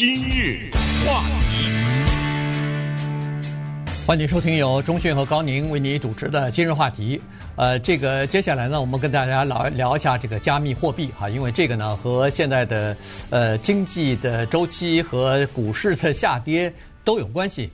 今日话题，欢迎收听由中讯和高宁为你主持的今日话题。呃，这个接下来呢，我们跟大家聊聊一下这个加密货币哈，因为这个呢和现在的呃经济的周期和股市的下跌都有关系。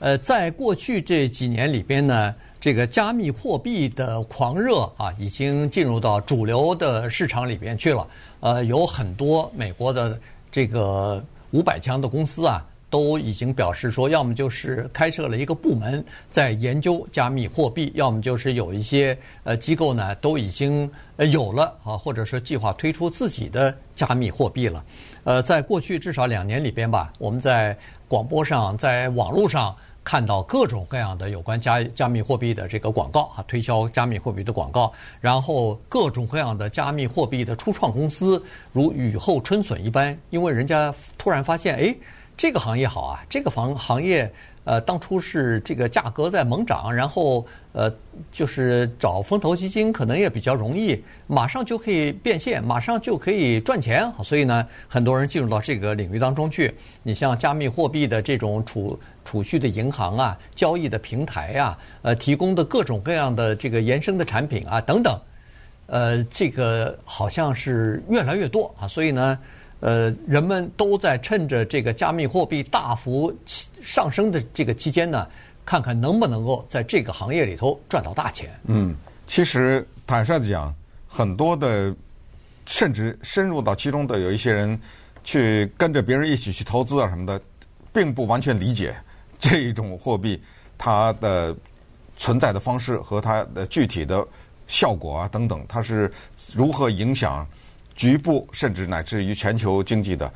呃，在过去这几年里边呢，这个加密货币的狂热啊，已经进入到主流的市场里边去了。呃，有很多美国的这个五百强的公司啊，都已经表示说，要么就是开设了一个部门在研究加密货币，要么就是有一些呃机构呢都已经呃有了啊，或者是计划推出自己的加密货币了。呃，在过去至少两年里边吧，我们在广播上，在网络上。看到各种各样的有关加加密货币的这个广告啊，推销加密货币的广告，然后各种各样的加密货币的初创公司如雨后春笋一般，因为人家突然发现，哎，这个行业好啊，这个行行业。呃，当初是这个价格在猛涨，然后呃，就是找风投基金可能也比较容易，马上就可以变现，马上就可以赚钱，所以呢，很多人进入到这个领域当中去。你像加密货币的这种储储蓄的银行啊，交易的平台啊，呃，提供的各种各样的这个延伸的产品啊等等，呃，这个好像是越来越多啊，所以呢。呃，人们都在趁着这个加密货币大幅上升的这个期间呢，看看能不能够在这个行业里头赚到大钱。嗯，其实坦率的讲，很多的甚至深入到其中的有一些人去跟着别人一起去投资啊什么的，并不完全理解这一种货币它的存在的方式和它的具体的效果啊等等，它是如何影响。局部甚至乃至于全球经济的，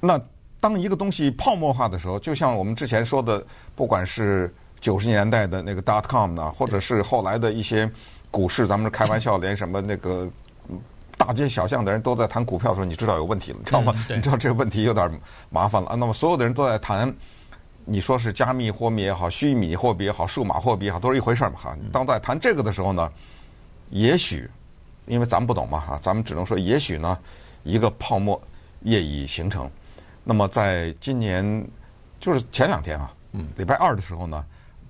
那当一个东西泡沫化的时候，就像我们之前说的，不管是九十年代的那个 dot com 呢，或者是后来的一些股市，咱们是开玩笑，连什么那个大街小巷的人都在谈股票的时候，你知道有问题了，你知道吗？你知道这个问题有点麻烦了啊。那么所有的人都在谈，你说是加密货币也好，虚拟货币也好，数码货币也好，都是一回事嘛哈。当在谈这个的时候呢，也许。因为咱们不懂嘛哈，咱们只能说，也许呢，一个泡沫业已形成。那么在今年，就是前两天啊，礼拜二的时候呢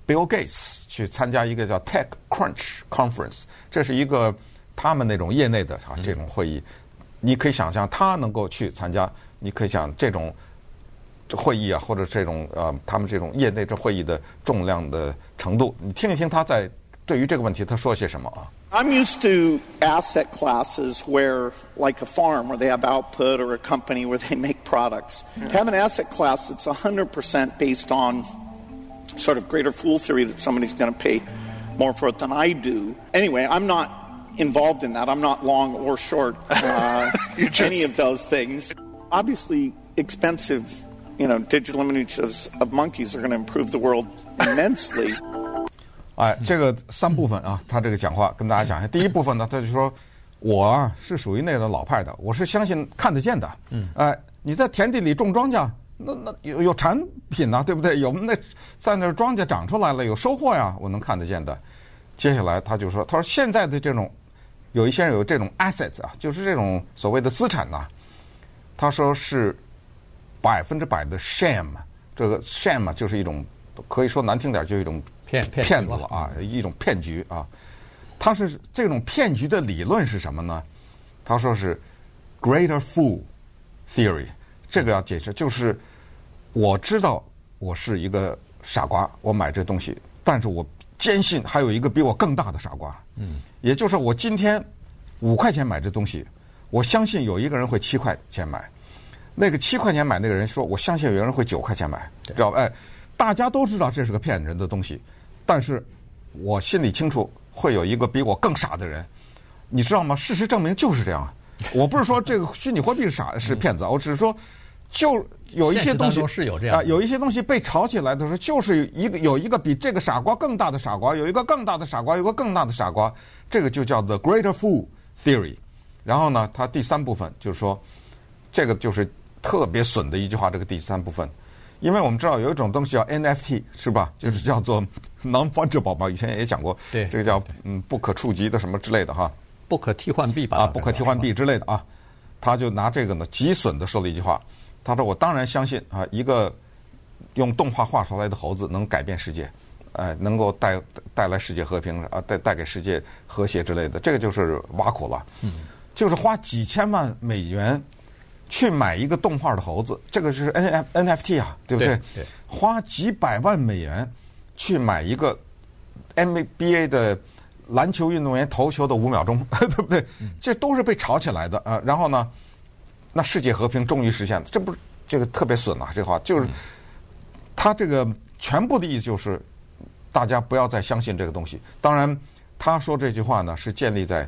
，Bill Gates 去参加一个叫 Tech Crunch Conference，这是一个他们那种业内的啊这种会议。你可以想象他能够去参加，你可以想这种会议啊，或者这种呃他们这种业内这会议的重量的程度，你听一听他在对于这个问题他说些什么啊？I'm used to asset classes where, like a farm, where they have output, or a company where they make products. Yeah. To have an asset class that's 100% based on sort of greater fool theory that somebody's going to pay more for it than I do. Anyway, I'm not involved in that. I'm not long or short uh, just... any of those things. Obviously, expensive, you know, digital images of monkeys are going to improve the world immensely. 哎，这个三部分啊，他这个讲话跟大家讲一下。第一部分呢，他就说，我啊是属于那个老派的，我是相信看得见的。嗯。哎，你在田地里种庄稼，那那有有产品呐，对不对？有那在那庄稼长出来了，有收获呀，我能看得见的。接下来他就说，他说现在的这种有一些人有这种 assets 啊，就是这种所谓的资产呐，他说是百分之百的 shame，这个 shame，就是一种可以说难听点，就是一种。骗骗子了啊！一种骗局啊！他是这种骗局的理论是什么呢？他说是 Greater Fool Theory。这个要解释，就是我知道我是一个傻瓜，我买这东西，但是我坚信还有一个比我更大的傻瓜。嗯，也就是我今天五块钱买这东西，我相信有一个人会七块钱买。那个七块钱买那个人说，我相信有人会九块钱买，知道吧？哎，大家都知道这是个骗人的东西。但是，我心里清楚，会有一个比我更傻的人，你知道吗？事实证明就是这样。我不是说这个虚拟货币是傻是骗子，我只是说，就有一些东西是有这样啊，有一些东西被炒起来的时候，就是一个有一个比这个傻瓜更大的傻瓜，有一个更大的傻瓜，有一个更大的傻瓜，这个就叫 the greater fool theory。然后呢，它第三部分就是说，这个就是特别损的一句话。这个第三部分。因为我们知道有一种东西叫 NFT 是吧？就是叫做 non-fungible 嘛，以前也讲过，对，这个叫嗯不可触及的什么之类的哈，不可替换币吧？啊，不可替换币之类的啊，他就拿这个呢极损的说了一句话，他说：“我当然相信啊，一个用动画画出来的猴子能改变世界，呃，能够带带来世界和平啊，带带给世界和谐之类的。这个就是挖苦了，嗯，就是花几千万美元去买一个动画的猴子，这个是 N F N F T 啊，对不对？对，花几百万美元去买一个 N B A 的篮球运动员投球的五秒钟，对不对？这都是被炒起来的啊。然后呢？”那世界和平终于实现了，这不是这个特别损啊！这话就是他这个全部的意思就是，大家不要再相信这个东西。当然，他说这句话呢是建立在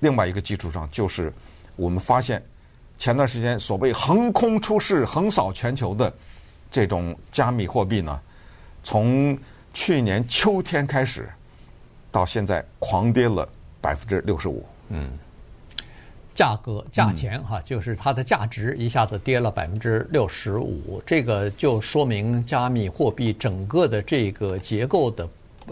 另外一个基础上，就是我们发现前段时间所谓横空出世、横扫全球的这种加密货币呢，从去年秋天开始到现在狂跌了百分之六十五。嗯。价格、价钱，哈，就是它的价值一下子跌了百分之六十五，这个就说明加密货币整个的这个结构的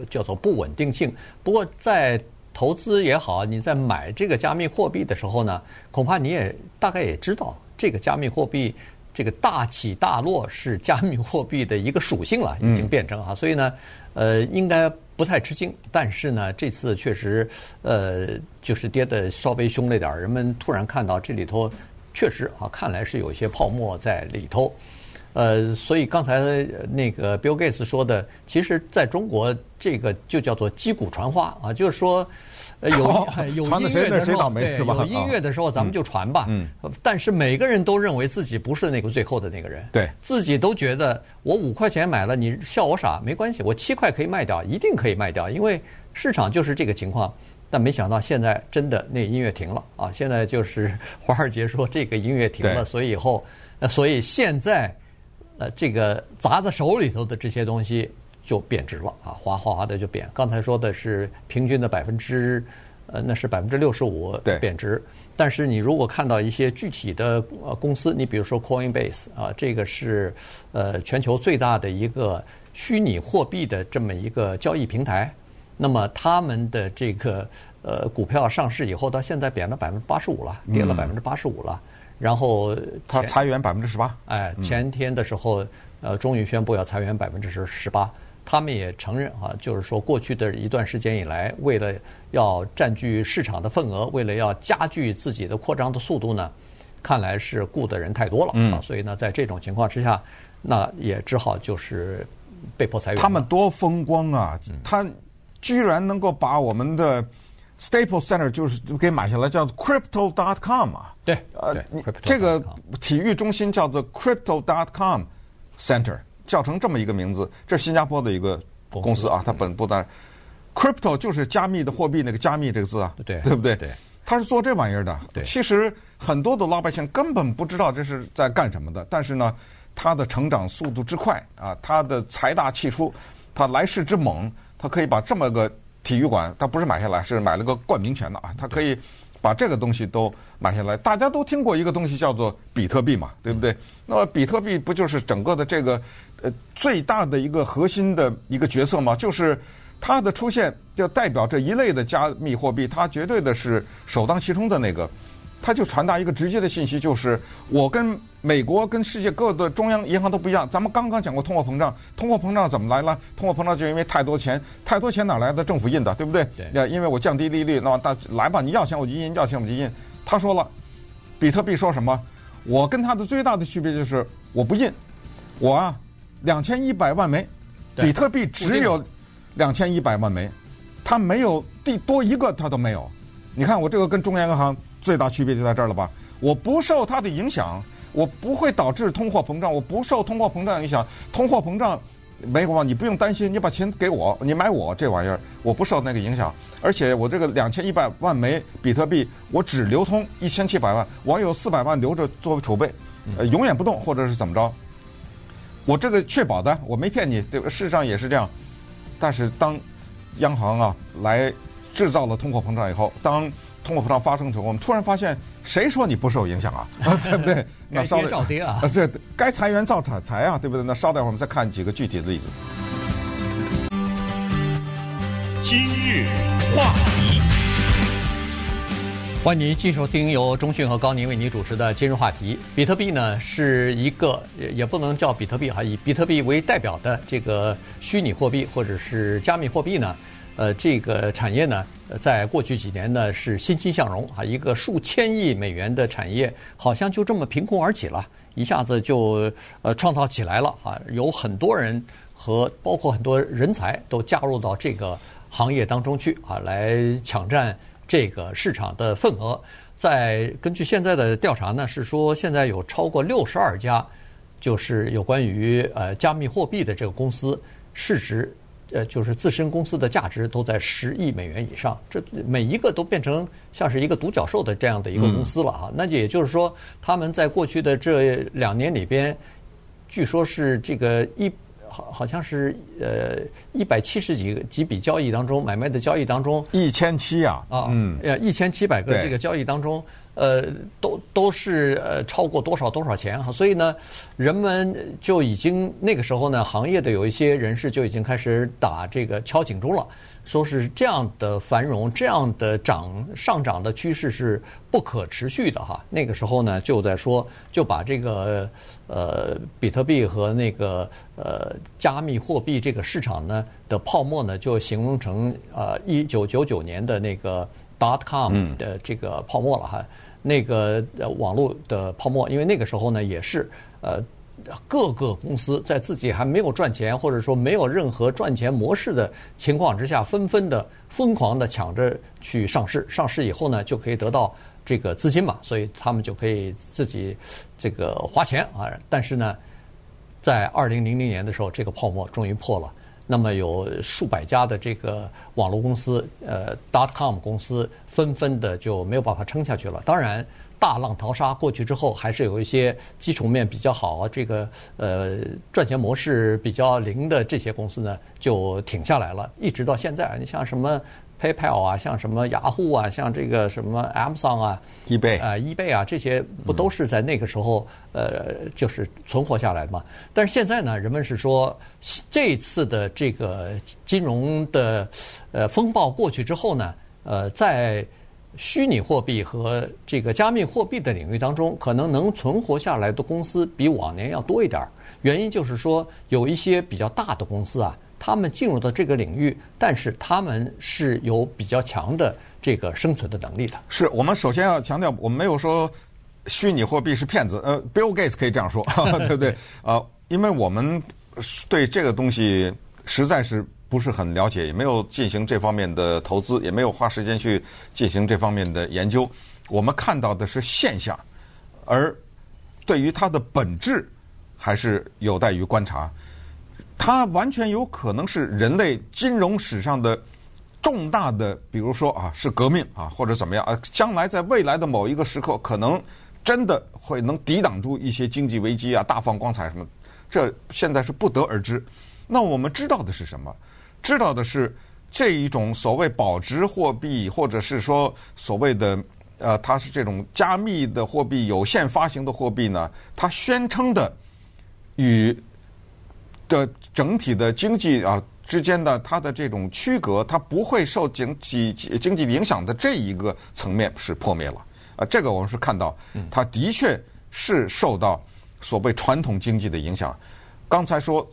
叫做不稳定性。不过在投资也好，你在买这个加密货币的时候呢，恐怕你也大概也知道，这个加密货币这个大起大落是加密货币的一个属性了，已经变成啊，所以呢，呃，应该。不太吃惊，但是呢，这次确实，呃，就是跌得稍微凶了点儿。人们突然看到这里头，确实啊，看来是有一些泡沫在里头。呃，所以刚才那个 Bill Gates 说的，其实在中国这个就叫做击鼓传花啊，就是说。有有音乐的时候，对，有音乐的时候，咱们就传吧。嗯。但是每个人都认为自己不是那个最后的那个人。对。自己都觉得我五块钱买了，你笑我傻没关系，我七块可以卖掉，一定可以卖掉，因为市场就是这个情况。但没想到现在真的那音乐停了啊！现在就是 华尔街说这个音乐停了，所以以后，所以现在呃，这个砸在手里头的这些东西。就贬值了啊，哗哗哗的就贬。刚才说的是平均的百分之，呃，那是百分之六十五贬值。但是你如果看到一些具体的呃公司，你比如说 Coinbase 啊，这个是呃全球最大的一个虚拟货币的这么一个交易平台。那么他们的这个呃股票上市以后，到现在贬了百分之八十五了，跌了百分之八十五了。然后他裁员百分之十八。哎，前天的时候，呃，终于宣布要裁员百分之十十八。他们也承认啊，就是说过去的一段时间以来，为了要占据市场的份额，为了要加剧自己的扩张的速度呢，看来是雇的人太多了啊，所以呢，在这种情况之下，那也只好就是被迫裁员。他们多风光啊！他居然能够把我们的 Staples Center 就是给买下来，叫 Crypto.com 啊。对，呃，这个体育中心叫做 Crypto.com Center。叫成这么一个名字，这是新加坡的一个公司啊，它本部在 crypto 就是加密的货币那个加密这个字啊，对对不对？对，他是做这玩意儿的。对，其实很多的老百姓根本不知道这是在干什么的，但是呢，它的成长速度之快啊，它的财大气粗，它来势之猛，它可以把这么个体育馆，它不是买下来，是买了个冠名权的啊，它可以。把这个东西都买下来，大家都听过一个东西叫做比特币嘛，对不对？那么比特币不就是整个的这个呃最大的一个核心的一个角色吗？就是它的出现就代表这一类的加密货币，它绝对的是首当其冲的那个。它就传达一个直接的信息，就是我跟美国跟世界各个的中央银行都不一样。咱们刚刚讲过通货膨胀，通货膨胀怎么来了？通货膨胀就因为太多钱，太多钱哪来的？政府印的，对不对？对。因为我降低利率，那么大来吧，你要钱我就印，要钱我就印。他说了，比特币说什么？我跟他的最大的区别就是我不印，我啊两千一百万枚，比特币只有两千一百万枚，它没有第多一个它都没有。你看我这个跟中央银行。最大区别就在这儿了吧？我不受它的影响，我不会导致通货膨胀，我不受通货膨胀影响。通货膨胀没有，你不用担心，你把钱给我，你买我这玩意儿，我不受那个影响。而且我这个两千一百万枚比特币，我只流通一千七百万，我有四百万留着作为储备，呃，永远不动，或者是怎么着？我这个确保的，我没骗你，对吧？事实上也是这样。但是当央行啊来制造了通货膨胀以后，当通货膨胀发生的时候，我们突然发现，谁说你不受影响啊？对不对？那稍微照跌啊！这该裁员照裁裁啊，对不对？那稍待会儿我们再看几个具体的例子。今日话题，欢迎您继续收听由中讯和高宁为您主持的今日话题。比特币呢是一个也也不能叫比特币哈，以比特币为代表的这个虚拟货币或者是加密货币呢，呃，这个产业呢，在过去几年呢是欣欣向荣啊，一个数千亿美元的产业好像就这么凭空而起了，一下子就呃创造起来了啊，有很多人和包括很多人才都加入到这个行业当中去啊，来抢占。这个市场的份额，在根据现在的调查呢，是说现在有超过六十二家，就是有关于呃加密货币的这个公司，市值呃就是自身公司的价值都在十亿美元以上，这每一个都变成像是一个独角兽的这样的一个公司了啊。那也就是说，他们在过去的这两年里边，据说是这个一。好，好像是呃一百七十几个几笔交易当中，买卖的交易当中，一千七啊啊，嗯，呃一千七百个这个交易当中，呃，都都是呃超过多少多少钱哈，所以呢，人们就已经那个时候呢，行业的有一些人士就已经开始打这个敲警钟了。说是这样的繁荣，这样的涨上涨的趋势是不可持续的哈。那个时候呢，就在说就把这个呃比特币和那个呃加密货币这个市场呢的泡沫呢，就形容成呃一九九九年的那个 dot com 的这个泡沫了哈。那个网络的泡沫，因为那个时候呢也是呃。各个公司在自己还没有赚钱，或者说没有任何赚钱模式的情况之下，纷纷的疯狂的抢着去上市。上市以后呢，就可以得到这个资金嘛，所以他们就可以自己这个花钱啊。但是呢，在二零零零年的时候，这个泡沫终于破了。那么有数百家的这个网络公司，呃，dot com 公司纷纷的就没有办法撑下去了。当然。大浪淘沙过去之后，还是有一些基础面比较好，这个呃赚钱模式比较灵的这些公司呢，就挺下来了，一直到现在。你像什么 PayPal 啊，像什么雅虎啊，像这个什么 Amazon 啊，eBay 啊，eBay 啊，这些不都是在那个时候呃就是存活下来的嘛？但是现在呢，人们是说这次的这个金融的呃风暴过去之后呢，呃在。虚拟货币和这个加密货币的领域当中，可能能存活下来的公司比往年要多一点儿。原因就是说，有一些比较大的公司啊，他们进入到这个领域，但是他们是有比较强的这个生存的能力的。是我们首先要强调，我们没有说虚拟货币是骗子。呃，Bill Gates 可以这样说，对不对？啊、呃，因为我们对这个东西实在是。不是很了解，也没有进行这方面的投资，也没有花时间去进行这方面的研究。我们看到的是现象，而对于它的本质，还是有待于观察。它完全有可能是人类金融史上的重大的，比如说啊，是革命啊，或者怎么样啊，将来在未来的某一个时刻，可能真的会能抵挡住一些经济危机啊，大放光彩什么。这现在是不得而知。那我们知道的是什么？知道的是，这一种所谓保值货币，或者是说所谓的呃，它是这种加密的货币、有限发行的货币呢，它宣称的与的整体的经济啊之间的它的这种区隔，它不会受经济经济影响的这一个层面是破灭了啊。这个我们是看到，它的确是受到所谓传统经济的影响。刚才说。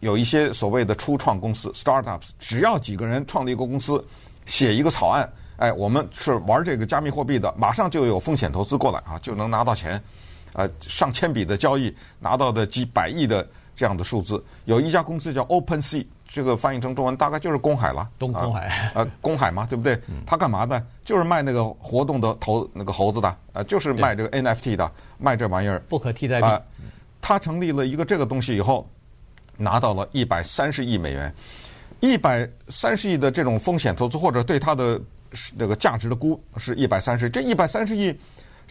有一些所谓的初创公司 （startups），只要几个人创立一个公司，写一个草案，哎，我们是玩这个加密货币的，马上就有风险投资过来啊，就能拿到钱，呃，上千笔的交易拿到的几百亿的这样的数字。有一家公司叫 OpenSea，这个翻译成中文大概就是公海了，东公海，啊、呃，公海嘛，对不对？他干嘛的？就是卖那个活动的头那个猴子的，呃，就是卖这个 NFT 的，卖这玩意儿，不可替代品。他成立了一个这个东西以后。拿到了一百三十亿美元，一百三十亿的这种风险投资，或者对它的这个价值的估是一百三十。这一百三十亿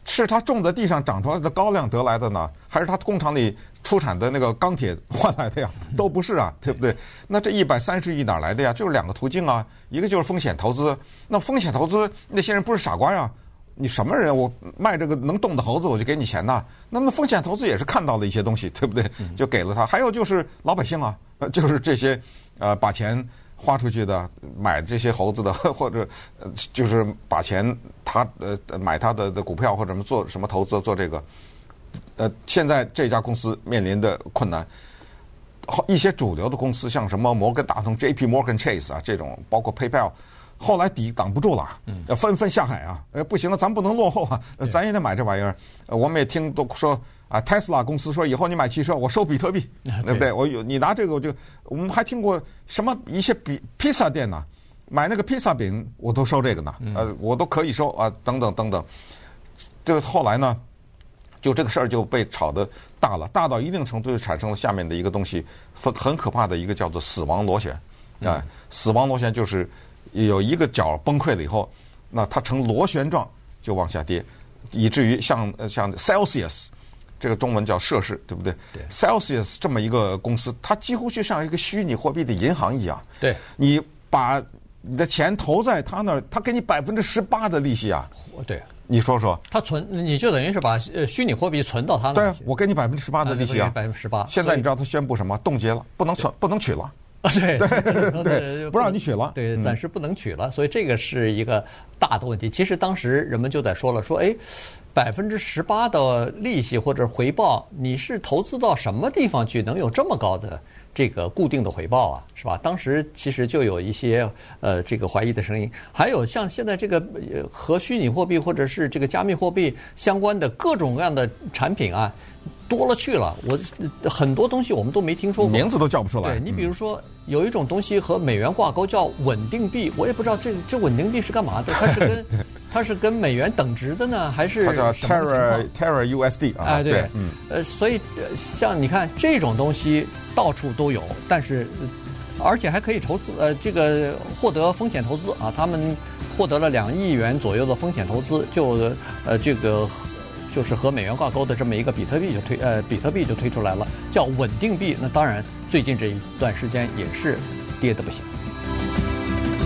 是他种在地上长出来的高粱得来的呢，还是他工厂里出产的那个钢铁换来的呀？都不是啊，对不对？那这一百三十亿哪来的呀？就是两个途径啊，一个就是风险投资。那风险投资那些人不是傻瓜呀？你什么人？我卖这个能动的猴子，我就给你钱呐。那么风险投资也是看到了一些东西，对不对？就给了他。还有就是老百姓啊，就是这些呃，把钱花出去的买这些猴子的，或者就是把钱他呃买他的的股票或者什么做什么投资做这个，呃，现在这家公司面临的困难，一些主流的公司像什么摩根大通、J.P. Morgan Chase 啊这种，包括 PayPal。后来抵挡不住了，要纷纷下海啊！呃，不行了，咱不能落后啊，咱也得买这玩意儿。我们也听都说啊，，t e s l a 公司说以后你买汽车，我收比特币，对不对？我有你拿这个，我就我们还听过什么一些比披萨店呢，买那个披萨饼我都收这个呢，呃，我都可以收啊，等等等等。这后来呢，就这个事儿就被炒得大了，大到一定程度就产生了下面的一个东西，很很可怕的一个叫做死亡螺旋啊，死亡螺旋就是。有一个角崩溃了以后，那它呈螺旋状就往下跌，以至于像像 Celsius 这个中文叫摄氏，对不对？对。Celsius 这么一个公司，它几乎就像一个虚拟货币的银行一样。对。你把你的钱投在他那儿，他给你百分之十八的利息啊。对。你说说。他存，你就等于是把呃虚拟货币存到他那儿。对，我给你百分之十八的利息啊。百分之十八。现在你知道他宣布什么？冻结了，不能存，不能取了。啊，对对对，不让你取了，对，暂时不能取了，所以这个是一个大的问题。其实当时人们就在说了，说哎，百分之十八的利息或者回报，你是投资到什么地方去能有这么高的这个固定的回报啊？是吧？当时其实就有一些呃这个怀疑的声音，还有像现在这个和虚拟货币或者是这个加密货币相关的各种各样的产品啊。多了去了，我很多东西我们都没听说过，名字都叫不出来。对，你比如说，有一种东西和美元挂钩叫稳定币，我也不知道这这稳定币是干嘛的，它是跟它是跟美元等值的呢，还是它叫 Terra Terra USD 啊？哎，对，嗯，呃，所以像你看这种东西到处都有，但是而且还可以投资，呃，这个获得风险投资啊，他们获得了两亿元左右的风险投资，就呃这个。就是和美元挂钩的这么一个比特币就推呃比特币就推出来了，叫稳定币。那当然，最近这一段时间也是跌的不行。